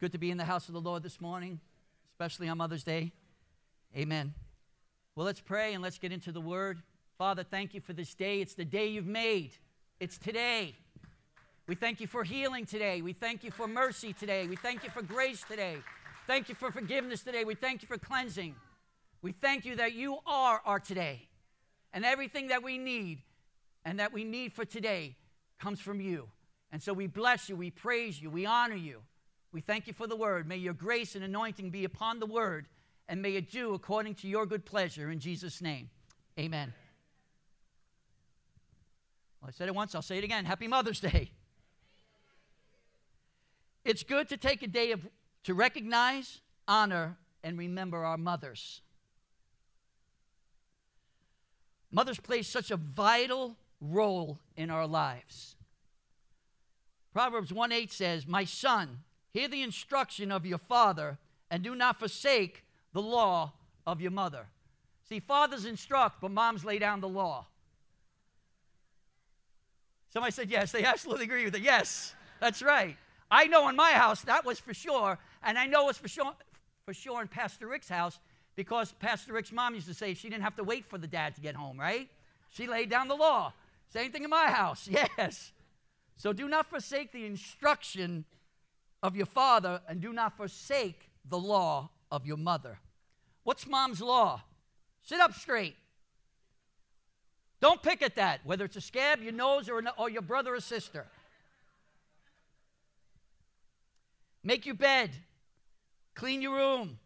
good to be in the house of the Lord this morning, especially on Mother's Day. Amen. Well, let's pray and let's get into the word. Father, thank you for this day. It's the day you've made, it's today. We thank you for healing today. We thank you for mercy today. We thank you for grace today. Thank you for forgiveness today. We thank you for cleansing. We thank you that you are our today. And everything that we need and that we need for today comes from you. And so we bless you, we praise you, we honor you. We thank you for the word. May your grace and anointing be upon the word, and may it do according to your good pleasure. In Jesus' name, amen. Well, I said it once, I'll say it again. Happy Mother's Day. It's good to take a day of, to recognize, honor, and remember our mothers. Mothers play such a vital role in our lives. Proverbs 1 8 says, My son, hear the instruction of your father, and do not forsake the law of your mother. See, fathers instruct, but moms lay down the law. Somebody said yes. They absolutely agree with it. Yes, that's right. I know in my house that was for sure, and I know it's for sure, for sure in Pastor Rick's house because Pastor Rick's mom used to say she didn't have to wait for the dad to get home, right? She laid down the law. Same thing in my house, yes. So do not forsake the instruction of your father, and do not forsake the law of your mother. What's mom's law? Sit up straight. Don't pick at that, whether it's a scab, your nose, or, an, or your brother or sister. Make your bed, clean your room,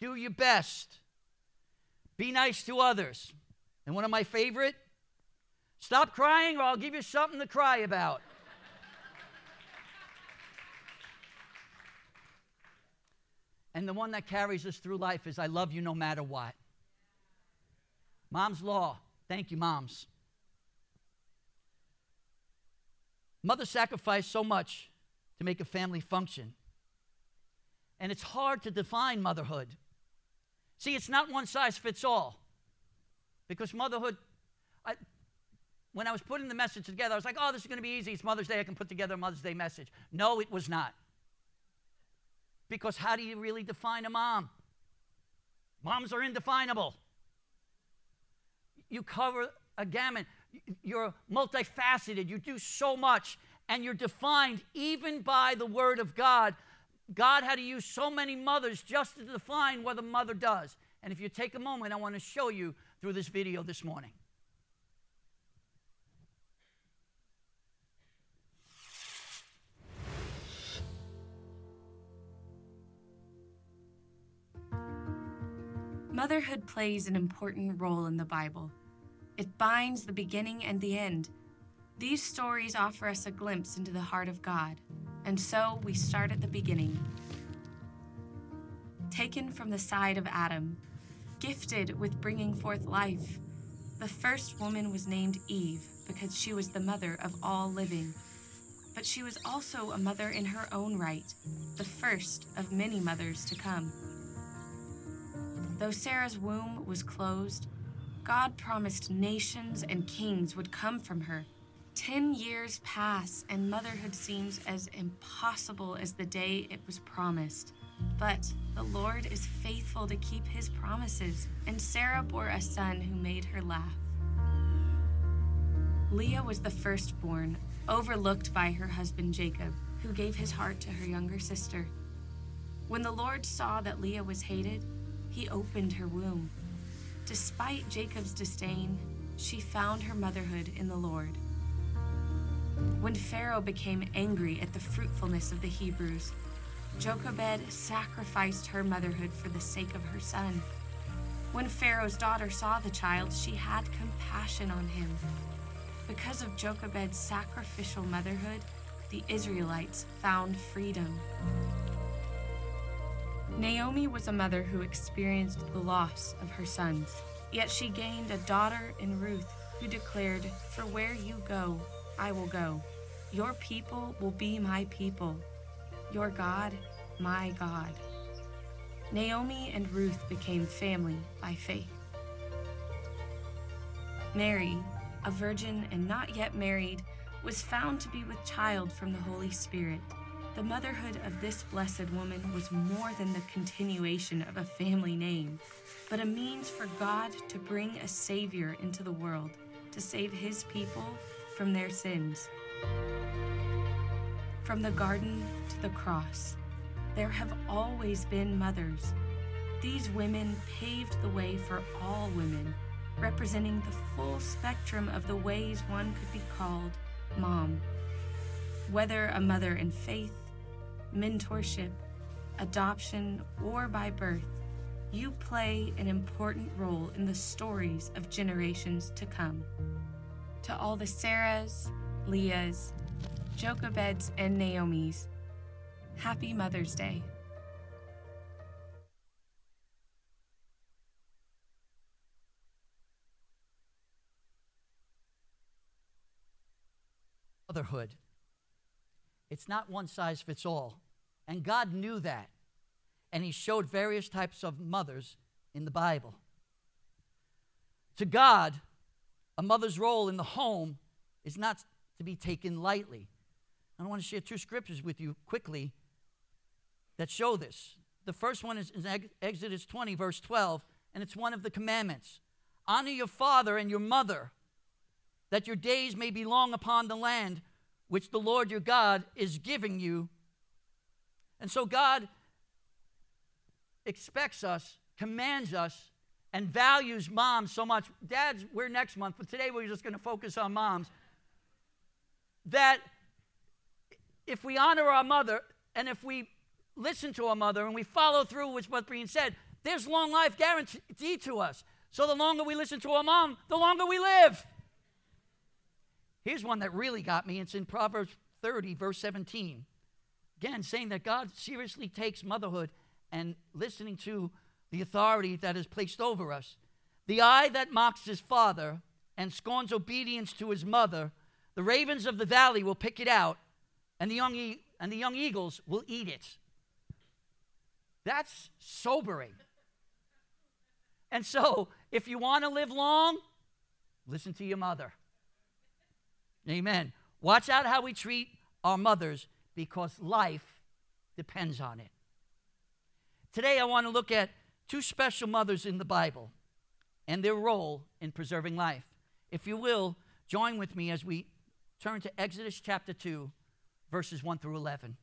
do your best, be nice to others. And one of my favorite, stop crying or I'll give you something to cry about. And the one that carries us through life is I love you no matter what. Mom's law. Thank you, moms. Mother sacrificed so much to make a family function. And it's hard to define motherhood. See, it's not one size fits all. Because motherhood, I, when I was putting the message together, I was like, oh, this is going to be easy. It's Mother's Day. I can put together a Mother's Day message. No, it was not. Because how do you really define a mom? Moms are indefinable. You cover a gamut. You're multifaceted. You do so much and you're defined even by the Word of God. God had to use so many mothers just to define what a mother does. And if you take a moment, I want to show you through this video this morning. Motherhood plays an important role in the Bible. It binds the beginning and the end these stories offer us a glimpse into the heart of God, and so we start at the beginning. Taken from the side of Adam, gifted with bringing forth life, the first woman was named Eve because she was the mother of all living. But she was also a mother in her own right, the first of many mothers to come. Though Sarah's womb was closed, God promised nations and kings would come from her Ten years pass, and motherhood seems as impossible as the day it was promised. But the Lord is faithful to keep his promises, and Sarah bore a son who made her laugh. Leah was the firstborn, overlooked by her husband Jacob, who gave his heart to her younger sister. When the Lord saw that Leah was hated, he opened her womb. Despite Jacob's disdain, she found her motherhood in the Lord. When Pharaoh became angry at the fruitfulness of the Hebrews, Jochebed sacrificed her motherhood for the sake of her son. When Pharaoh's daughter saw the child, she had compassion on him. Because of Jochebed's sacrificial motherhood, the Israelites found freedom. Naomi was a mother who experienced the loss of her sons, yet she gained a daughter in Ruth who declared, For where you go, I will go. Your people will be my people, your God, my God. Naomi and Ruth became family by faith. Mary, a virgin and not yet married, was found to be with child from the Holy Spirit. The motherhood of this blessed woman was more than the continuation of a family name, but a means for God to bring a Savior into the world to save His people from their sins. From the garden to the cross, there have always been mothers. These women paved the way for all women, representing the full spectrum of the ways one could be called mom. Whether a mother in faith, mentorship, adoption, or by birth, you play an important role in the stories of generations to come. To all the Sarahs, Leahs, Jochebeds, and Naomis, Happy Mother's Day. Motherhood. It's not one size fits all. And God knew that. And He showed various types of mothers in the Bible. To God, a mother's role in the home is not to be taken lightly. I want to share two scriptures with you quickly that show this. The first one is in Exodus 20, verse 12, and it's one of the commandments Honor your father and your mother, that your days may be long upon the land which the Lord your God is giving you. And so God expects us, commands us, and values moms so much. Dads, we're next month, but today we're just going to focus on moms. That if we honor our mother and if we listen to our mother and we follow through with what's being said, there's long life guaranteed to us. So the longer we listen to our mom, the longer we live. Here's one that really got me. It's in Proverbs 30, verse 17. Again, saying that God seriously takes motherhood and listening to the authority that is placed over us. The eye that mocks his father and scorns obedience to his mother, the ravens of the valley will pick it out, and the young, e- and the young eagles will eat it. That's sobering. And so, if you want to live long, listen to your mother. Amen. Watch out how we treat our mothers because life depends on it. Today, I want to look at two special mothers in the Bible and their role in preserving life. If you will, join with me as we turn to Exodus chapter 2, verses 1 through 11.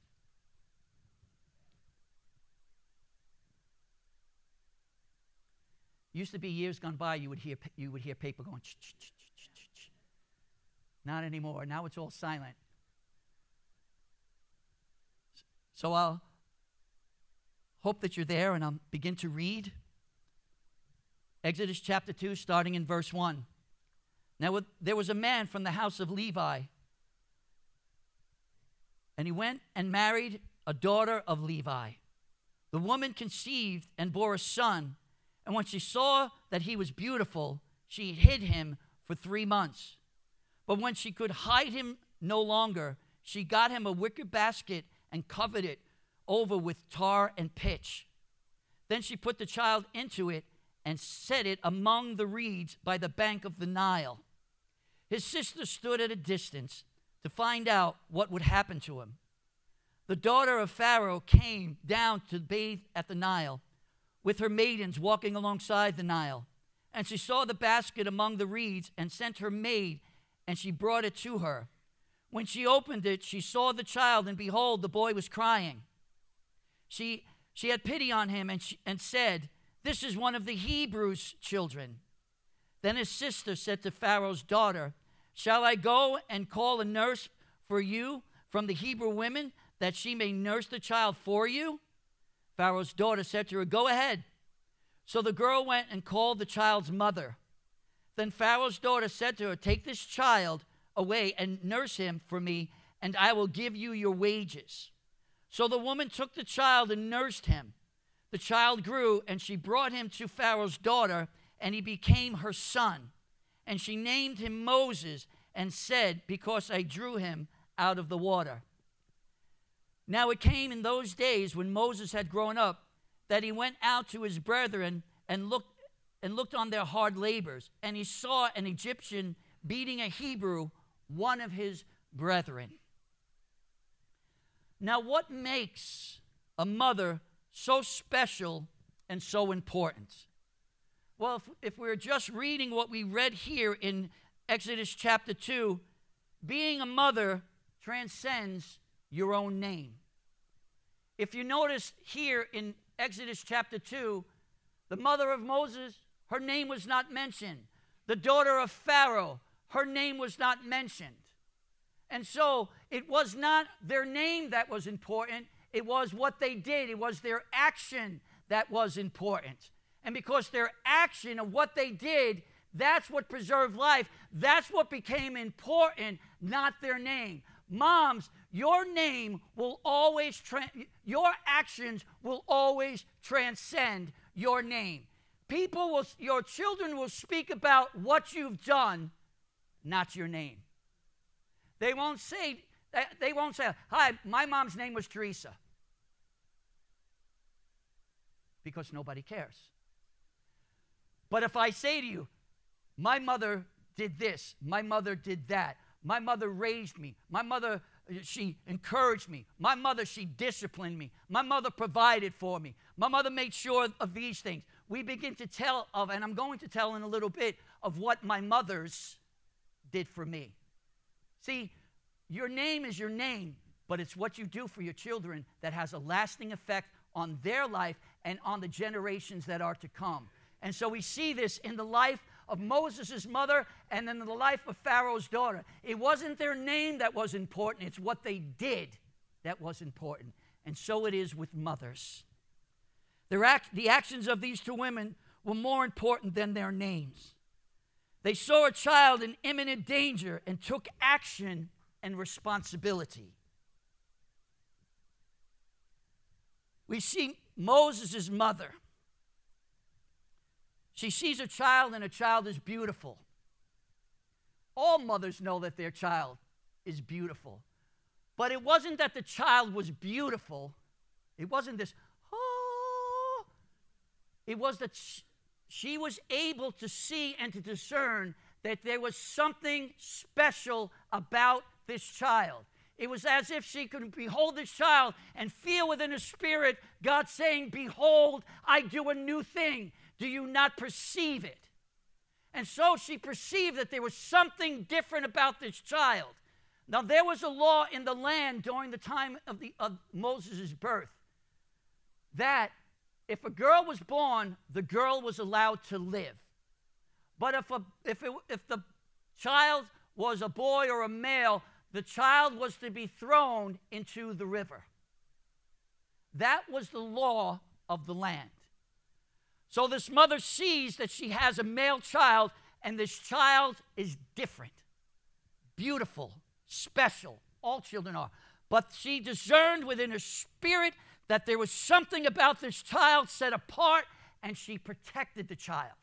Used to be years gone by, you would hear, you would hear paper going, not anymore. Now it's all silent. So I'll hope that you're there and I'll begin to read. Exodus chapter 2, starting in verse 1. Now there was a man from the house of Levi, and he went and married a daughter of Levi. The woman conceived and bore a son, and when she saw that he was beautiful, she hid him for three months. But when she could hide him no longer, she got him a wicker basket and covered it over with tar and pitch. Then she put the child into it and set it among the reeds by the bank of the Nile. His sister stood at a distance to find out what would happen to him. The daughter of Pharaoh came down to bathe at the Nile with her maidens walking alongside the Nile. And she saw the basket among the reeds and sent her maid and she brought it to her. When she opened it, she saw the child, and behold, the boy was crying. She, she had pity on him and, she, and said, This is one of the Hebrews' children. Then his sister said to Pharaoh's daughter, Shall I go and call a nurse for you from the Hebrew women, that she may nurse the child for you? Pharaoh's daughter said to her, Go ahead. So the girl went and called the child's mother. Then Pharaoh's daughter said to her, Take this child away and nurse him for me, and I will give you your wages. So the woman took the child and nursed him. The child grew, and she brought him to Pharaoh's daughter, and he became her son. And she named him Moses and said, Because I drew him out of the water. Now it came in those days when Moses had grown up that he went out to his brethren and looked and looked on their hard labors, and he saw an Egyptian beating a Hebrew, one of his brethren. Now, what makes a mother so special and so important? Well, if, if we're just reading what we read here in Exodus chapter 2, being a mother transcends your own name. If you notice here in Exodus chapter 2, the mother of Moses, her name was not mentioned. The daughter of Pharaoh, her name was not mentioned. And so it was not their name that was important, it was what they did, it was their action that was important. And because their action of what they did, that's what preserved life. That's what became important, not their name. Moms, your name will always, tra- your actions will always transcend your name. People will, your children will speak about what you've done, not your name. They won't say, they won't say, hi, my mom's name was Teresa. Because nobody cares. But if I say to you, my mother did this, my mother did that, my mother raised me, my mother, uh, she encouraged me, my mother, she disciplined me, my mother provided for me, my mother made sure of these things. We begin to tell of, and I'm going to tell in a little bit, of what my mother's did for me. See, your name is your name, but it's what you do for your children that has a lasting effect on their life and on the generations that are to come. And so we see this in the life of Moses' mother and then in the life of Pharaoh's daughter. It wasn't their name that was important, it's what they did that was important. And so it is with mothers. Act, the actions of these two women were more important than their names. They saw a child in imminent danger and took action and responsibility. We see Moses' mother. She sees a child, and a child is beautiful. All mothers know that their child is beautiful. But it wasn't that the child was beautiful, it wasn't this, oh, it was that she was able to see and to discern that there was something special about this child. It was as if she could behold this child and feel within her spirit God saying, Behold, I do a new thing. Do you not perceive it? And so she perceived that there was something different about this child. Now, there was a law in the land during the time of, the, of Moses' birth that if a girl was born, the girl was allowed to live. But if, a, if, it, if the child was a boy or a male, the child was to be thrown into the river. That was the law of the land. So this mother sees that she has a male child, and this child is different, beautiful, special. All children are. But she discerned within her spirit that there was something about this child set apart, and she protected the child.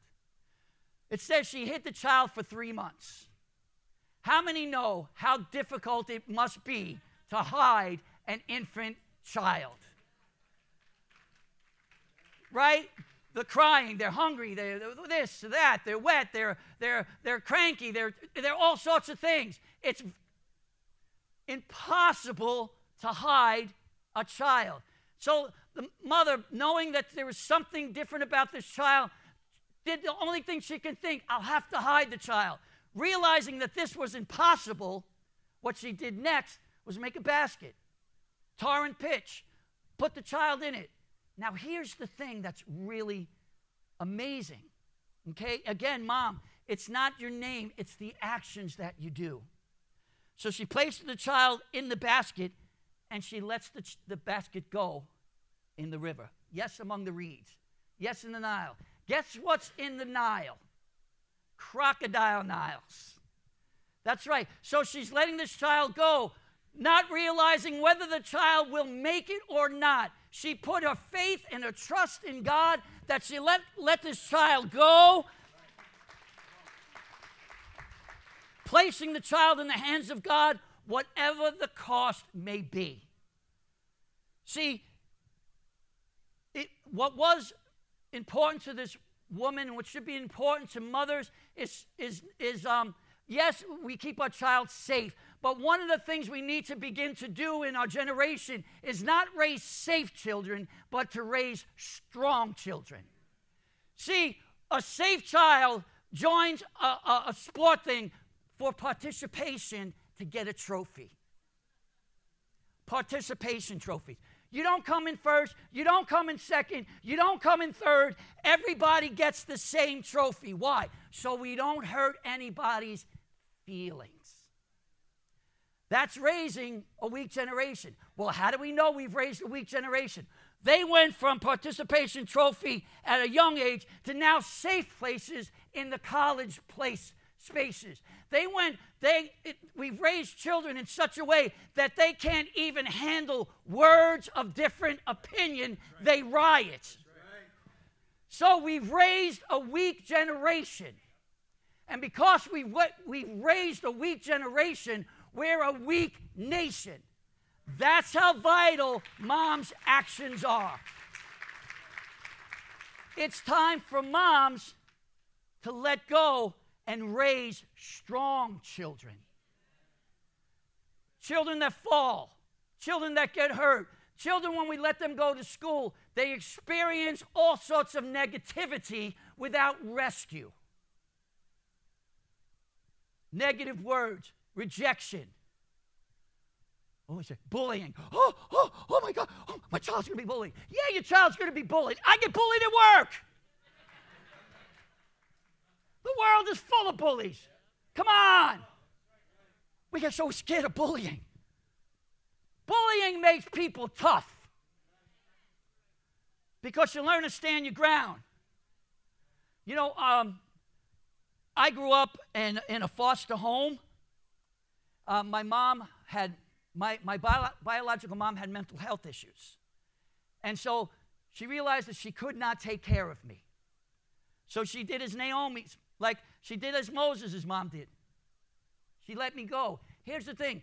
It says she hid the child for three months. How many know how difficult it must be to hide an infant child? Right? They're crying, they're hungry, they're, this, that, they're wet, they're, they're, they're cranky, they're, they're all sorts of things. It's impossible to hide a child. So the mother, knowing that there was something different about this child, did the only thing she can think, I'll have to hide the child. Realizing that this was impossible, what she did next was make a basket, tar and pitch, put the child in it. Now, here's the thing that's really amazing. Okay, again, mom, it's not your name, it's the actions that you do. So she placed the child in the basket and she lets the, the basket go in the river. Yes, among the reeds. Yes, in the Nile. Guess what's in the Nile? Crocodile Niles. That's right. So she's letting this child go, not realizing whether the child will make it or not. She put her faith and her trust in God that she let, let this child go, placing the child in the hands of God, whatever the cost may be. See, it, what was important to this woman, what should be important to mothers, is, is, is um, yes, we keep our child safe, But one of the things we need to begin to do in our generation is not raise safe children, but to raise strong children. See, a safe child joins a, a, a sport thing for participation to get a trophy. Participation trophies. You don't come in first, you don't come in second, you don't come in third. Everybody gets the same trophy. Why? So we don't hurt anybody's feelings. That's raising a weak generation. Well, how do we know we've raised a weak generation? They went from participation trophy at a young age to now safe places in the college place spaces. They went, they, it, we've raised children in such a way that they can't even handle words of different opinion. Right. They riot. Right. So we've raised a weak generation. And because we've, we've raised a weak generation, we're a weak nation. That's how vital mom's actions are. It's time for moms to let go and raise strong children. Children that fall, children that get hurt, children, when we let them go to school, they experience all sorts of negativity without rescue. Negative words, rejection. Oh, Say? Bullying. Oh, oh, oh my God. Oh, my child's to be bullied. Yeah, your child's to be bullied. I get bullied at work. The world is full of bullies. Come on. We get so scared of bullying. Bullying makes people tough because you learn to stand your ground. You know, um, I grew up in, in a foster home. Uh, my mom had, my, my bio- biological mom had mental health issues. And so she realized that she could not take care of me. So she did as Naomi, like she did as Moses' mom did. She let me go. Here's the thing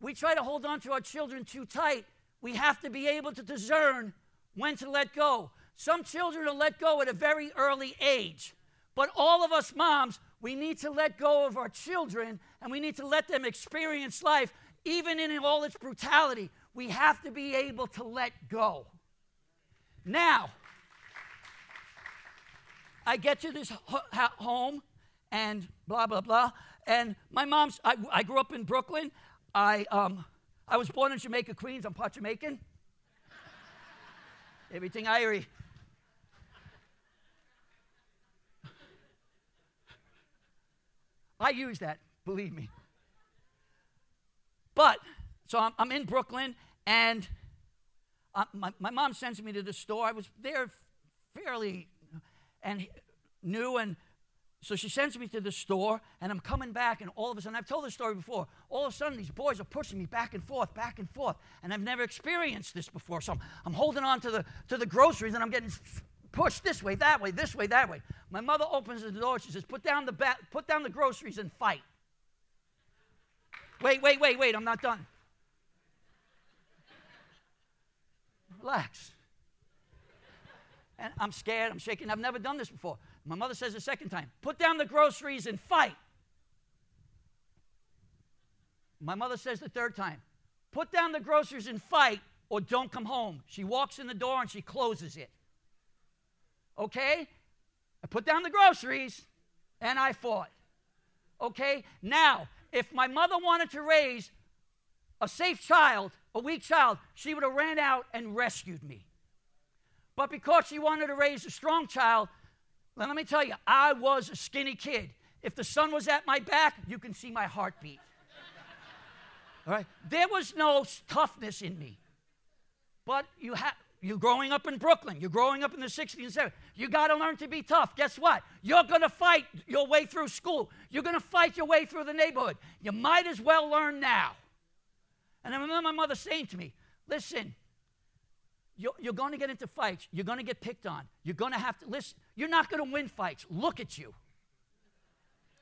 we try to hold on to our children too tight. We have to be able to discern when to let go. Some children are let go at a very early age. But all of us moms, we need to let go of our children and we need to let them experience life, even in all its brutality. We have to be able to let go. Now, I get to this home and blah, blah, blah. And my mom's, I, I grew up in Brooklyn. I, um, I was born in Jamaica, Queens. I'm part Jamaican. Everything Irie. I use that, believe me. But, so I'm, I'm in Brooklyn, and uh, my, my mom sends me to the store. I was there fairly and new, and so she sends me to the store, and I'm coming back, and all of a sudden, I've told this story before. All of a sudden, these boys are pushing me back and forth, back and forth, and I've never experienced this before. So I'm, I'm holding on to the to the groceries, and I'm getting pushed this way, that way, this way, that way. My mother opens the door. She says, "Put down the ba- put down the groceries and fight." Wait, wait, wait, wait. I'm not done. Relax. And I'm scared. I'm shaking. I've never done this before. My mother says a second time, "Put down the groceries and fight." My mother says the third time, "Put down the groceries and fight, or don't come home." She walks in the door and she closes it. Okay? I put down the groceries and I fought. Okay? Now, if my mother wanted to raise a safe child, a weak child, she would have ran out and rescued me. But because she wanted to raise a strong child, let me tell you, I was a skinny kid. If the sun was at my back, you can see my heartbeat. All right? There was no toughness in me. But you have you're growing up in Brooklyn. You're growing up in the 60s and 70s. You got to learn to be tough. Guess what? You're going to fight your way through school. You're going to fight your way through the neighborhood. You might as well learn now. And I remember my mother saying to me, listen, you're, you're going to get into fights. You're going to get picked on. You're going to have to, listen, you're not going to win fights. Look at you.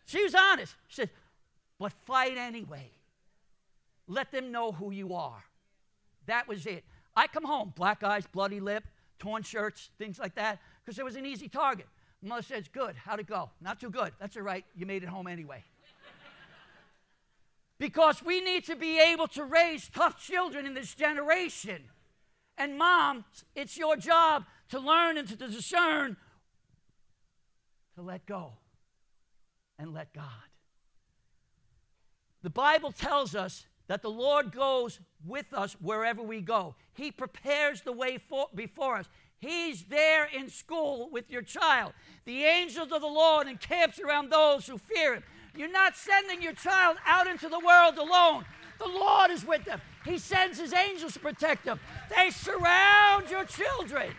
She was honest. She said, but fight anyway. Let them know who you are. That was it. I come home, black eyes, bloody lip, torn shirts, things like that, because it was an easy target. Mother says, Good, how'd it go? Not too good. That's all right, you made it home anyway. because we need to be able to raise tough children in this generation. And mom, it's your job to learn and to discern to let go and let God. The Bible tells us that the Lord goes with us wherever we go. He prepares the way for, before us. He's there in school with your child. The angels of the Lord encamps around those who fear him. You're not sending your child out into the world alone. The Lord is with them. He sends his angels to protect them. They surround your children.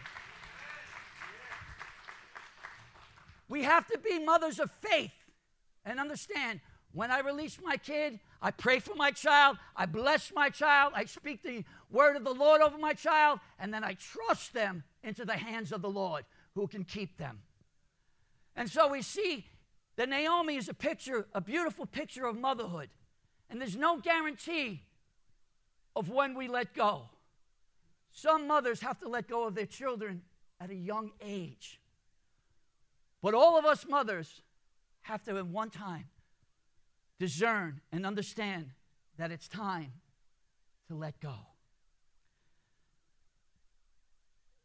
We have to be mothers of faith and understand when I release my kid, I pray for my child, I bless my child, I speak the word of the Lord over my child, and then I trust them into the hands of the Lord who can keep them. And so we see that Naomi is a picture, a beautiful picture of motherhood. And there's no guarantee of when we let go. Some mothers have to let go of their children at a young age. But all of us mothers have to, at one time, discern and understand that it's time to let go.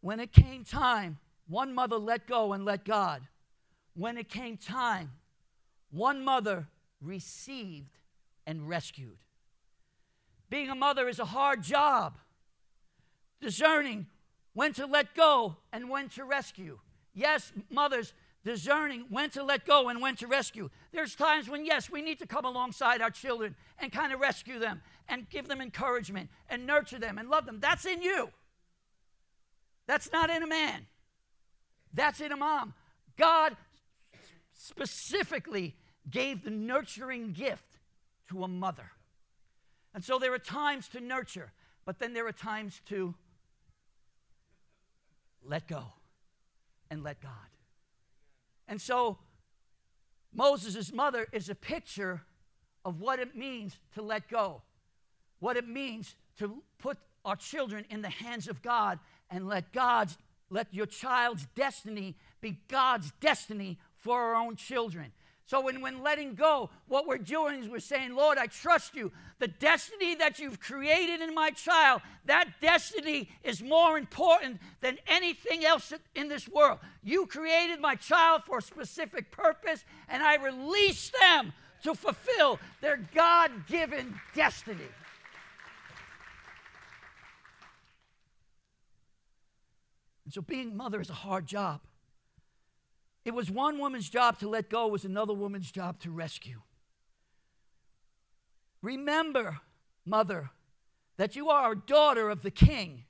When it came time, one mother let go and let God. When it came time, one mother received and rescued. Being a mother is a hard job. Discerning when to let go and when to rescue. Yes, mothers, discerning when to let go and when to rescue. There's times when, yes, we need to come alongside our children and kind of rescue them and give them encouragement and nurture them and love them. That's in you. That's not in a man, that's in a mom. God specifically gave the nurturing gift to a mother. And so there are times to nurture, but then there are times to let go and let God. And so Moses' mother is a picture of what it means to let go, what it means to put our children in the hands of God and let God's let your child's destiny be God's destiny for our own children. So, when, when letting go, what we're doing is we're saying, Lord, I trust you. The destiny that you've created in my child, that destiny is more important than anything else in this world. You created my child for a specific purpose, and I release them to fulfill their God given destiny. And so, being mother is a hard job. It was one woman's job to let go, it was another woman's job to rescue. Remember, mother, that you are a daughter of the king.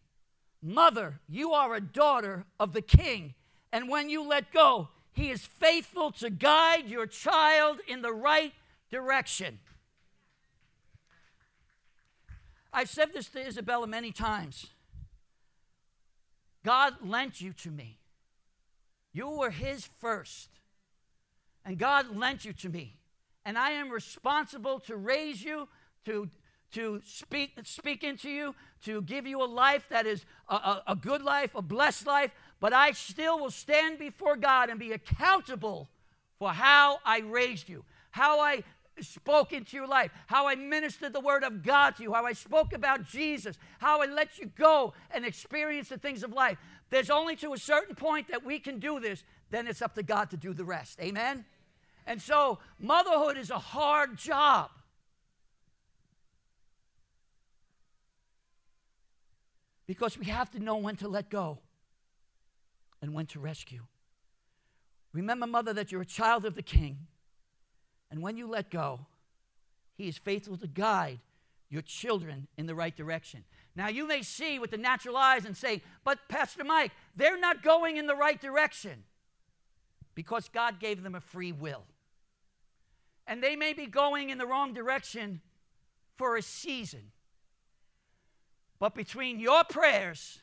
Mother, you are a daughter of the king. And when you let go, he is faithful to guide your child in the right direction. I've said this to Isabella many times. God lent you to me. You were His first. And God lent you to me. And I am responsible to raise you, to, to speak, speak into you, to give you a life that is a, a, a good life, a blessed life. But I still will stand before God and be accountable for how I raised you, how I spoke into your life, how I ministered the word of God to you, how I spoke about Jesus, how I let you go and experience the things of life. There's only to a certain point that we can do this, then it's up to God to do the rest. Amen? And so, motherhood is a hard job. Because we have to know when to let go and when to rescue. Remember, mother, that you're a child of the king. And when you let go, he is faithful to guide your children in the right direction. Now, you may see with the natural eyes and say, but Pastor Mike, they're not going in the right direction because God gave them a free will. And they may be going in the wrong direction for a season. But between your prayers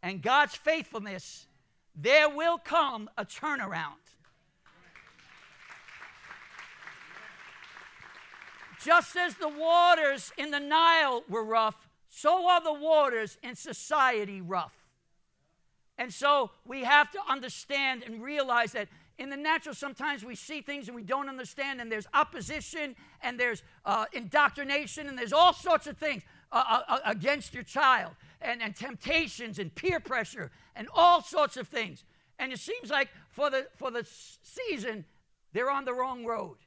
and God's faithfulness, there will come a turnaround. Just as the waters in the Nile were rough, so are the waters in society rough. And so we have to understand and realize that in the natural, sometimes we see things and we don't understand, and there's opposition, and there's uh, indoctrination, and there's all sorts of things uh, uh, uh against your child, and, and temptations, and peer pressure, and all sorts of things. And it seems like for the, for the season, they're on the wrong road.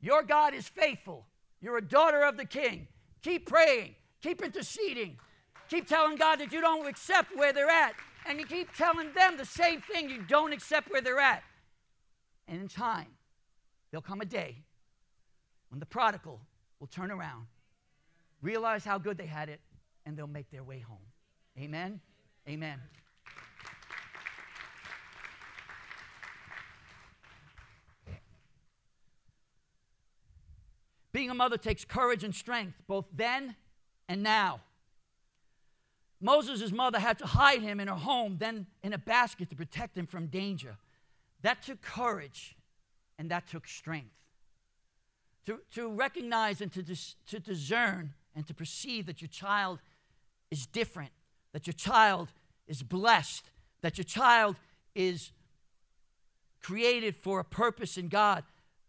Your God is faithful. You're a daughter of the king. Keep praying, keep interceding, keep telling God that you don't accept where they're at and you keep telling them the same thing. You don't accept where they're at. And in time, there'll come a day when the prodigal will turn around, realize how good they had it, and they'll make their way home. Amen? Amen. Being a mother takes courage and strength, both then and now. Moses' mother had to hide him in her home, then in a basket to protect him from danger. That took courage and that took strength. To, to recognize and to, dis, to discern and to perceive that your child is different, that your child is blessed, that your child is created for a purpose in God.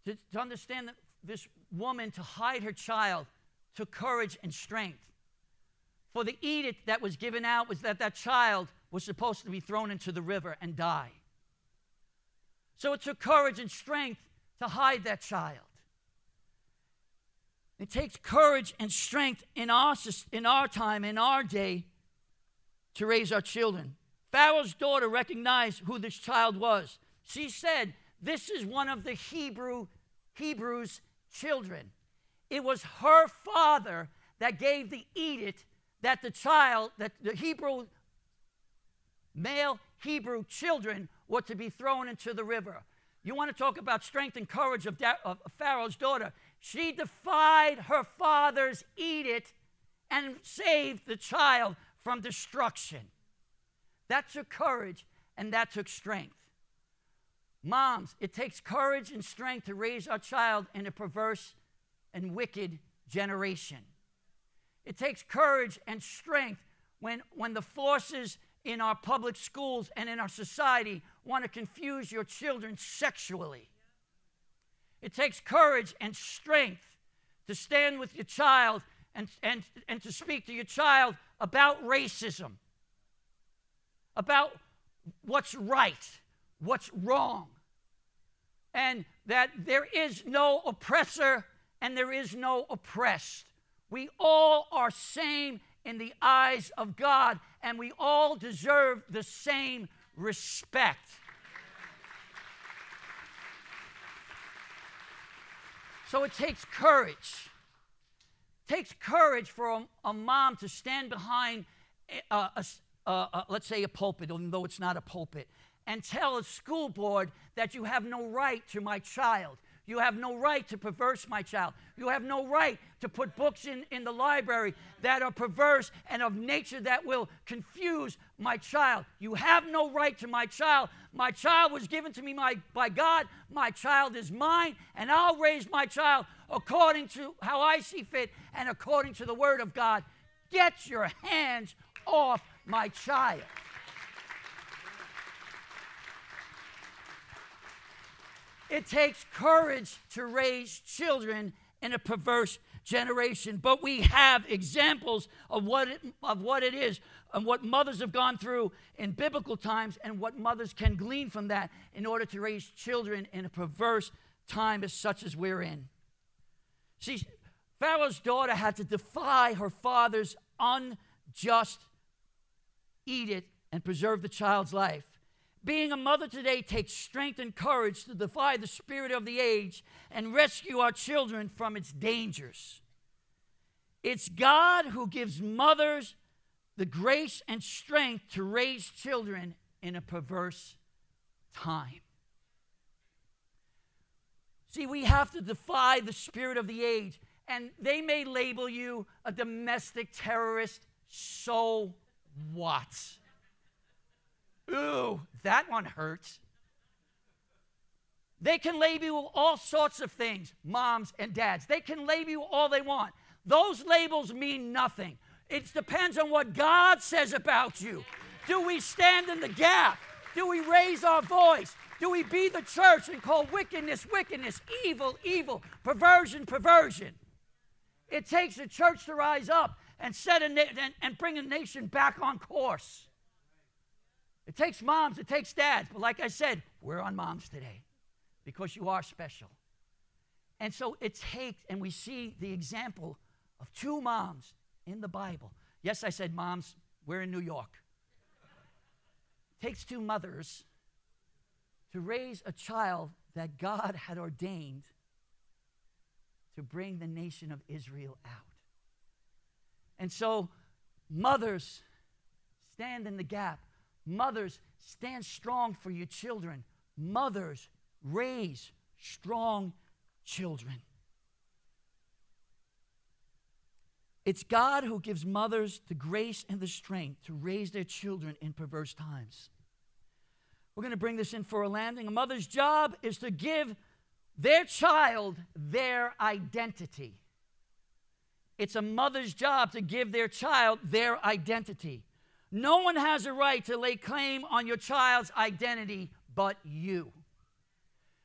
To, to understand that this woman to hide her child took courage and strength. For the edict that was given out was that that child was supposed to be thrown into the river and die. So it took courage and strength to hide that child. It takes courage and strength in our, in our time, in our day, to raise our children. Pharaoh's daughter recognized who this child was. She said, This is one of the Hebrew Hebrews' children. It was her father that gave the edict that the child, that the Hebrew, male Hebrew children were to be thrown into the river. You want to talk about strength and courage of, da- of Pharaoh's daughter? She defied her father's edict and saved the child from destruction. That took courage and that took strength. Moms, it takes courage and strength to raise our child in a perverse and wicked generation. It takes courage and strength when, when the forces in our public schools and in our society want to confuse your children sexually. It takes courage and strength to stand with your child and, and, and to speak to your child about racism, about what's right, what's wrong, and that there is no oppressor and there is no oppressed. We all are same in the eyes of God, and we all deserve the same respect. So it takes courage. It takes courage for a, a mom to stand behind, eh, uh, a, a, a, uh, uh, let's say, a pulpit, even though it's not a pulpit, and tell a school board that you have no right to my child. You have no right to perverse my child. You have no right to put books in, in the library that are perverse and of nature that will confuse my child. You have no right to my child. My child was given to me my, by God. My child is mine, and I'll raise my child according to how I see fit and according to the Word of God. Get your hands off my child. It takes courage to raise children in a perverse generation. But we have examples of what it, of what it is and what mothers have gone through in biblical times and what mothers can glean from that in order to raise children in a perverse time as such as we're in. See, Pharaoh's daughter had to defy her father's unjust edict and preserve the child's life. Being a mother today takes strength and courage to defy the spirit of the age and rescue our children from its dangers. It's God who gives mothers the grace and strength to raise children in a perverse time. See, we have to defy the spirit of the age, and they may label you a domestic terrorist. So what? Ooh, that one hurts. They can label all sorts of things, moms and dads. They can label you all they want. Those labels mean nothing. It depends on what God says about you. Do we stand in the gap? Do we raise our voice? do we be the church and call wickedness, wickedness, evil, evil, perversion, perversion? It takes a church to rise up and set a na- and, and bring a nation back on course. It takes moms, it takes dads, but like I said, we're on moms today because you are special. And so it takes, and we see the example of two moms in the Bible. Yes, I said moms, we're in New York. It takes two mothers to raise a child that God had ordained to bring the nation of Israel out. And so, mothers, stand in the gap. Mothers, stand strong for your children. Mothers, raise strong children. It's God who gives mothers the grace and the strength to raise their children in perverse times. We're going to bring this in for a landing. A mother's job is to give their child their identity. It's a mother's job to give their child their identity. No one has a right to lay claim on your child's identity but you.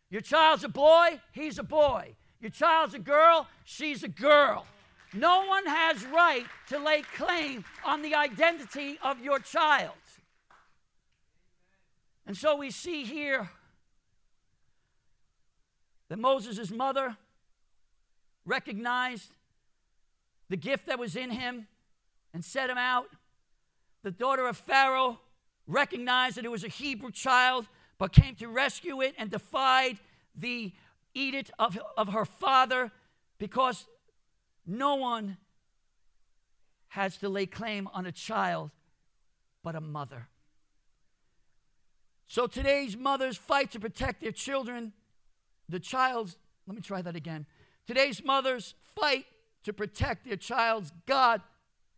Your child's a boy, he's a boy. Your child's a girl, she's a girl. No one has right to lay claim on the identity of your child. And so we see here that Moses' mother recognized the gift that was in him and set him out. The daughter of Pharaoh recognized that it was a Hebrew child, but came to rescue it and defied the edict of, of her father because no one has to lay claim on a child but a mother. So today's mothers fight to protect their children. The child's, let me try that again. Today's mothers fight to protect their child's God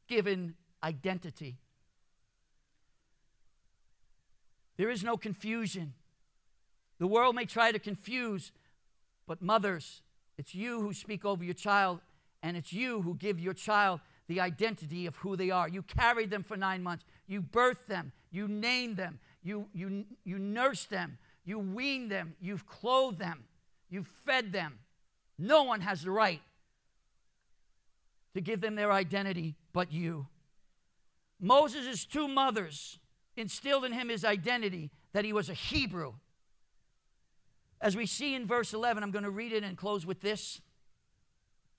given identity. There is no confusion. The world may try to confuse, but mothers, it's you who speak over your child, and it's you who give your child the identity of who they are. You carried them for nine months, you birthed them, you named them, you, you, you nursed them, you weaned them, you've clothed them, you've fed them. No one has the right to give them their identity but you. Moses' two mothers instilled in him his identity that he was a Hebrew. As we see in verse 11, I'm going to read it and close with this.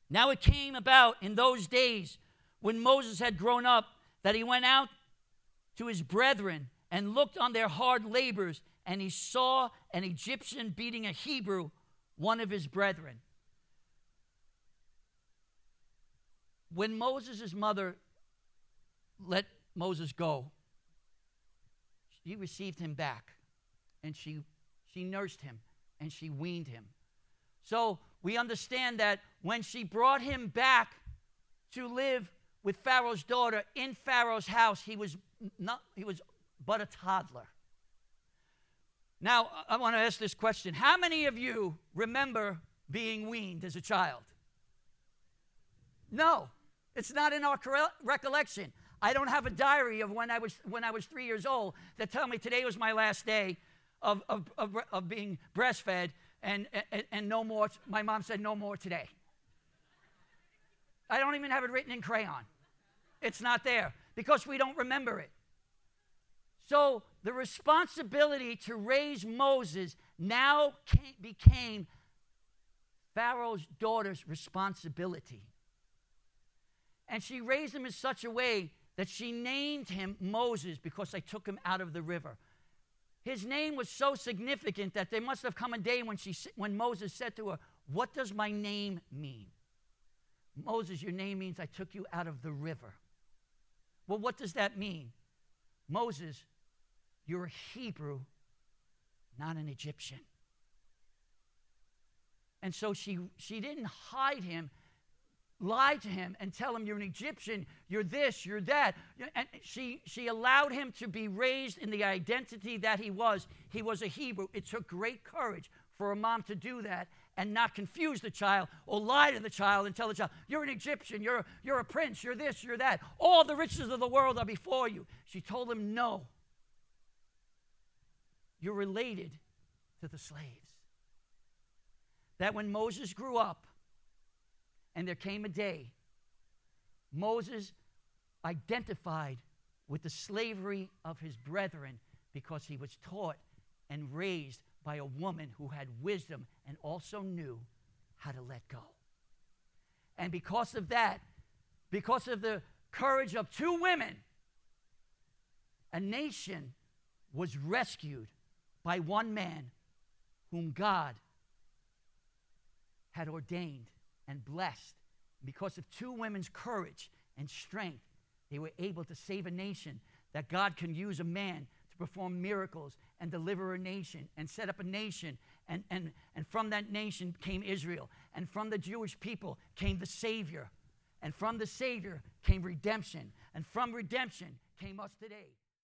Now it came about in those days when Moses had grown up that he went out to his brethren and looked on their hard labors, and he saw an Egyptian beating a Hebrew, one of his brethren. When Moses' mother let Moses go, she received him back and she, she nursed him and she weaned him. So we understand that when she brought him back to live with Pharaoh's daughter in Pharaoh's house, he was not he was but a toddler. Now, I want to ask this question. How many of you remember being weaned as a child? No, it's not in our recollection. I don't have a diary of when I was, when I was three years old that tell me today was my last day of, of, of, of being breastfed and, and, and no more. My mom said, no more today. I don't even have it written in crayon. It's not there because we don't remember it. So the responsibility to raise Moses now became Pharaoh's daughter's responsibility. And she raised him in such a way that she named him Moses because they took him out of the river. His name was so significant that there must have come a day when, she, when Moses said to her, What does my name mean? Moses, your name means I took you out of the river. Well, what does that mean? Moses, you're a Hebrew, not an Egyptian. And so she, she didn't hide him lie to him and tell him you're an Egyptian, you're this, you're that. And she, she allowed him to be raised in the identity that he was. He was a Hebrew. It took great courage for a mom to do that and not confuse the child or lie to the child and tell the child, you're an Egyptian, you're, you're a prince, you're this, you're that. All the riches of the world are before you. She told him, no. You're related to the slaves. That when Moses grew up and there came a day, Moses identified with the slavery of his brethren because he was taught and raised by a woman who had wisdom and also knew how to let go. And because of that, because of the courage of two women, a nation was rescued by one man whom God had ordained and blessed. Because of two women's courage and strength, they were able to save a nation. That God can use a man to perform miracles and deliver a nation and set up a nation. And, and, and from that nation came Israel. And from the Jewish people came the Savior. And from the Savior came redemption. And from redemption came us today.